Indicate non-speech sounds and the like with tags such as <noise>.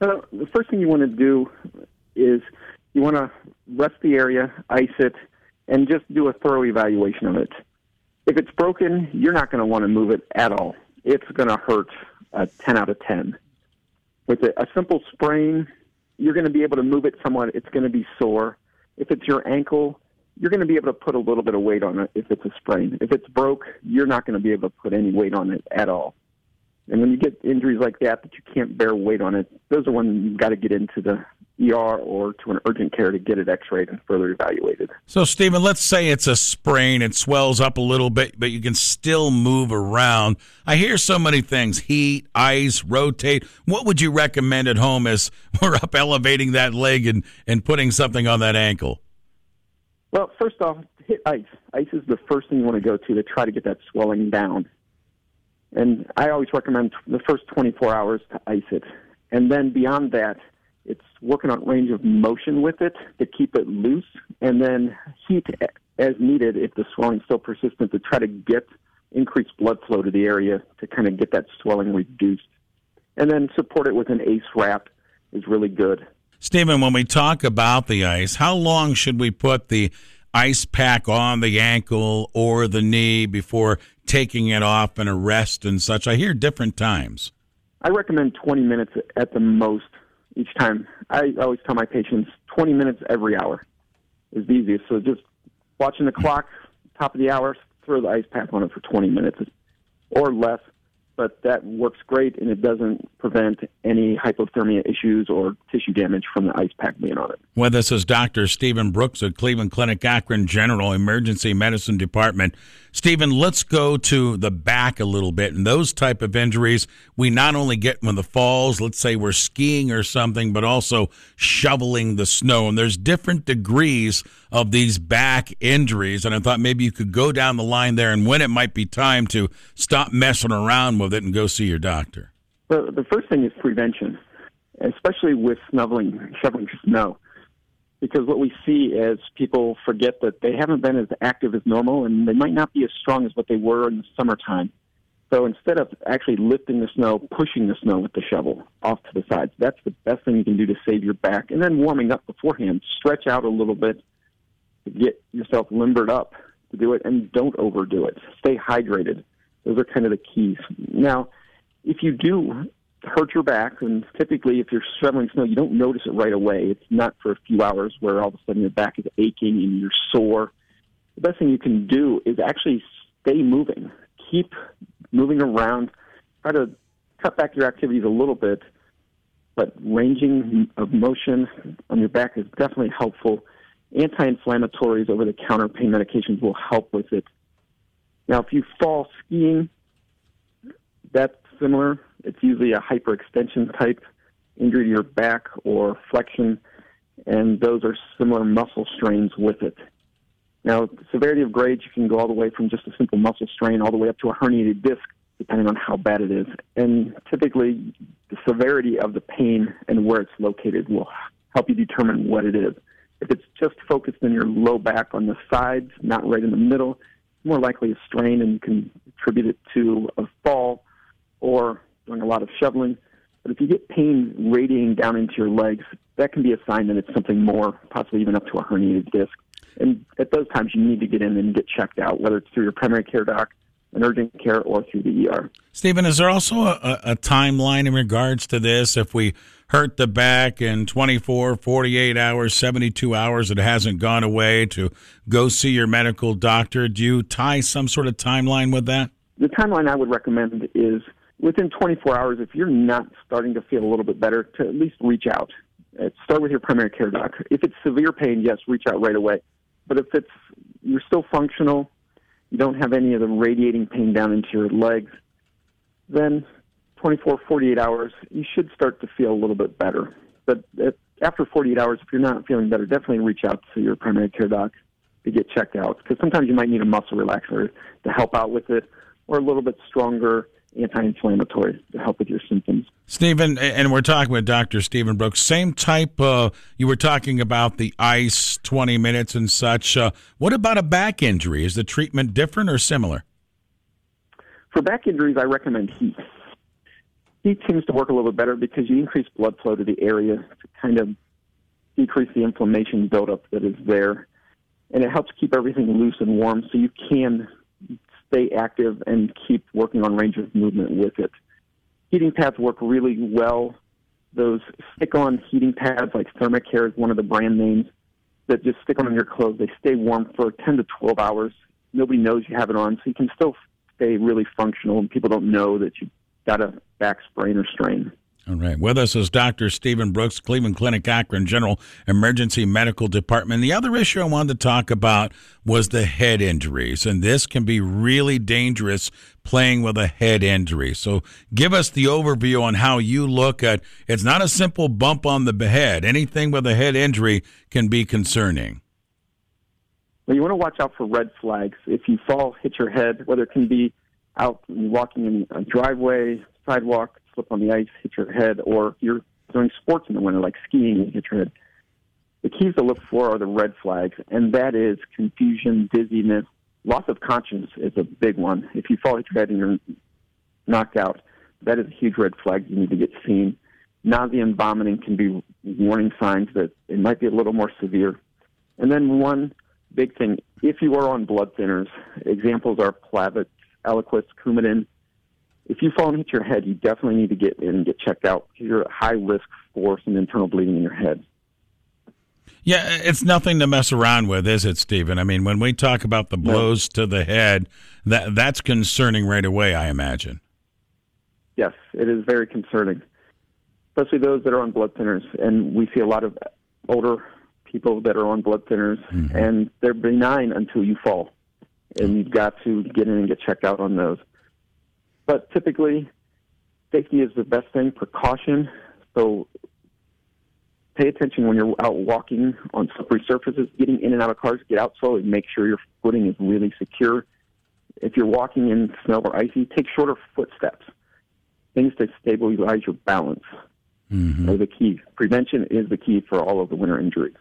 The first thing you want to do is you want to rest the area, ice it, and just do a thorough evaluation of it. If it's broken, you're not going to want to move it at all. It's going to hurt a 10 out of 10. With a simple sprain, you're going to be able to move it somewhat. It's going to be sore. If it's your ankle, you're going to be able to put a little bit of weight on it if it's a sprain. If it's broke, you're not going to be able to put any weight on it at all. And when you get injuries like that that you can't bear weight on it, those are when you've got to get into the ER or to an urgent care to get it x-rayed and further evaluated. So, Stephen, let's say it's a sprain, it swells up a little bit, but you can still move around. I hear so many things heat, ice, rotate. What would you recommend at home as <laughs> we're up elevating that leg and, and putting something on that ankle? Well, first off, hit ice. Ice is the first thing you want to go to to try to get that swelling down. And I always recommend the first 24 hours to ice it. And then beyond that, it's working on range of motion with it to keep it loose, and then heat as needed if the swelling is still persistent to try to get increased blood flow to the area to kind of get that swelling reduced. And then support it with an ACE wrap is really good. Stephen, when we talk about the ice, how long should we put the ice pack on the ankle or the knee before taking it off and a rest and such? I hear different times. I recommend 20 minutes at the most each time. I always tell my patients 20 minutes every hour is the easiest. So just watching the clock, top of the hour, throw the ice pack on it for 20 minutes or less but that works great and it doesn't prevent any hypothermia issues or tissue damage from the ice pack being on it. Well, this is Dr. Stephen Brooks of Cleveland Clinic Akron General Emergency Medicine Department. Stephen, let's go to the back a little bit. And those type of injuries, we not only get when the falls, let's say we're skiing or something, but also shoveling the snow. And there's different degrees of these back injuries. And I thought maybe you could go down the line there and when it might be time to stop messing around with it and go see your doctor. Well, the first thing is prevention, especially with snubbling, shoveling snow. Because what we see is people forget that they haven't been as active as normal and they might not be as strong as what they were in the summertime. So instead of actually lifting the snow, pushing the snow with the shovel off to the sides, that's the best thing you can do to save your back. And then warming up beforehand, stretch out a little bit to get yourself limbered up to do it, and don't overdo it. Stay hydrated. Those are kind of the keys. Now, if you do hurt your back, and typically if you're shoveling snow, you don't notice it right away. It's not for a few hours where all of a sudden your back is aching and you're sore. The best thing you can do is actually stay moving. Keep moving around. Try to cut back your activities a little bit, but ranging of motion on your back is definitely helpful. Anti-inflammatories, over-the-counter pain medications will help with it. Now, if you fall skiing, that's similar. It's usually a hyperextension type injury to your back or flexion, and those are similar muscle strains with it. Now, severity of grades, you can go all the way from just a simple muscle strain all the way up to a herniated disc, depending on how bad it is. And typically, the severity of the pain and where it's located will help you determine what it is. If it's just focused in your low back on the sides, not right in the middle, more likely a strain and you can attribute it to a fall or doing a lot of shoveling. But if you get pain radiating down into your legs, that can be a sign that it's something more, possibly even up to a herniated disc. And at those times, you need to get in and get checked out, whether it's through your primary care doc, an urgent care, or through the ER. Stephen, is there also a, a timeline in regards to this? If we hurt the back in 24, 48 hours, 72 hours, it hasn't gone away, to go see your medical doctor. Do you tie some sort of timeline with that? The timeline I would recommend is within 24 hours, if you're not starting to feel a little bit better, to at least reach out. Uh, start with your primary care doc. If it's severe pain, yes, reach out right away. But if it's you're still functional, you don't have any of the radiating pain down into your legs, then 24, 48 hours, you should start to feel a little bit better. But after 48 hours, if you're not feeling better, definitely reach out to your primary care doc to get checked out because sometimes you might need a muscle relaxer to help out with it or a little bit stronger anti-inflammatory to help with your symptoms. Stephen, and we're talking with Dr. Stephen Brooks. Same type. Uh, you were talking about the ice, twenty minutes and such. Uh, what about a back injury? Is the treatment different or similar? For back injuries, I recommend heat heat seems to work a little bit better because you increase blood flow to the area to kind of decrease the inflammation buildup that is there. And it helps keep everything loose and warm so you can stay active and keep working on range of movement with it. Heating pads work really well. Those stick on heating pads, like Thermacare is one of the brand names, that just stick on your clothes. They stay warm for 10 to 12 hours. Nobody knows you have it on, so you can still stay really functional, and people don't know that you got a back sprain or strain. All right. With us is Dr. Stephen Brooks, Cleveland Clinic Akron General Emergency Medical Department. The other issue I wanted to talk about was the head injuries, and this can be really dangerous playing with a head injury. So give us the overview on how you look at it's not a simple bump on the head. Anything with a head injury can be concerning. Well, you want to watch out for red flags. If you fall, hit your head, whether it can be out walking in a driveway, sidewalk, slip on the ice, hit your head, or you're doing sports in the winter like skiing and hit your head. The keys to look for are the red flags, and that is confusion, dizziness, loss of conscience is a big one. If you fall, hit your head, and you're knocked out, that is a huge red flag. You need to get seen. Nausea and vomiting can be warning signs that it might be a little more severe. And then one big thing, if you are on blood thinners, examples are Plavix, Eliquis, Coumadin, if you fall and hit your head, you definitely need to get in and get checked out because you're at high risk for some internal bleeding in your head. Yeah, it's nothing to mess around with, is it, Stephen? I mean, when we talk about the blows to the head, that that's concerning right away, I imagine. Yes, it is very concerning, especially those that are on blood thinners. And we see a lot of older people that are on blood thinners, mm-hmm. and they're benign until you fall. And you've got to get in and get checked out on those. But typically, safety is the best thing, precaution. So pay attention when you're out walking on slippery surfaces, getting in and out of cars, get out slowly, make sure your footing is really secure. If you're walking in snow or icy, take shorter footsteps. Things to stabilize your balance mm-hmm. are the key. Prevention is the key for all of the winter injuries.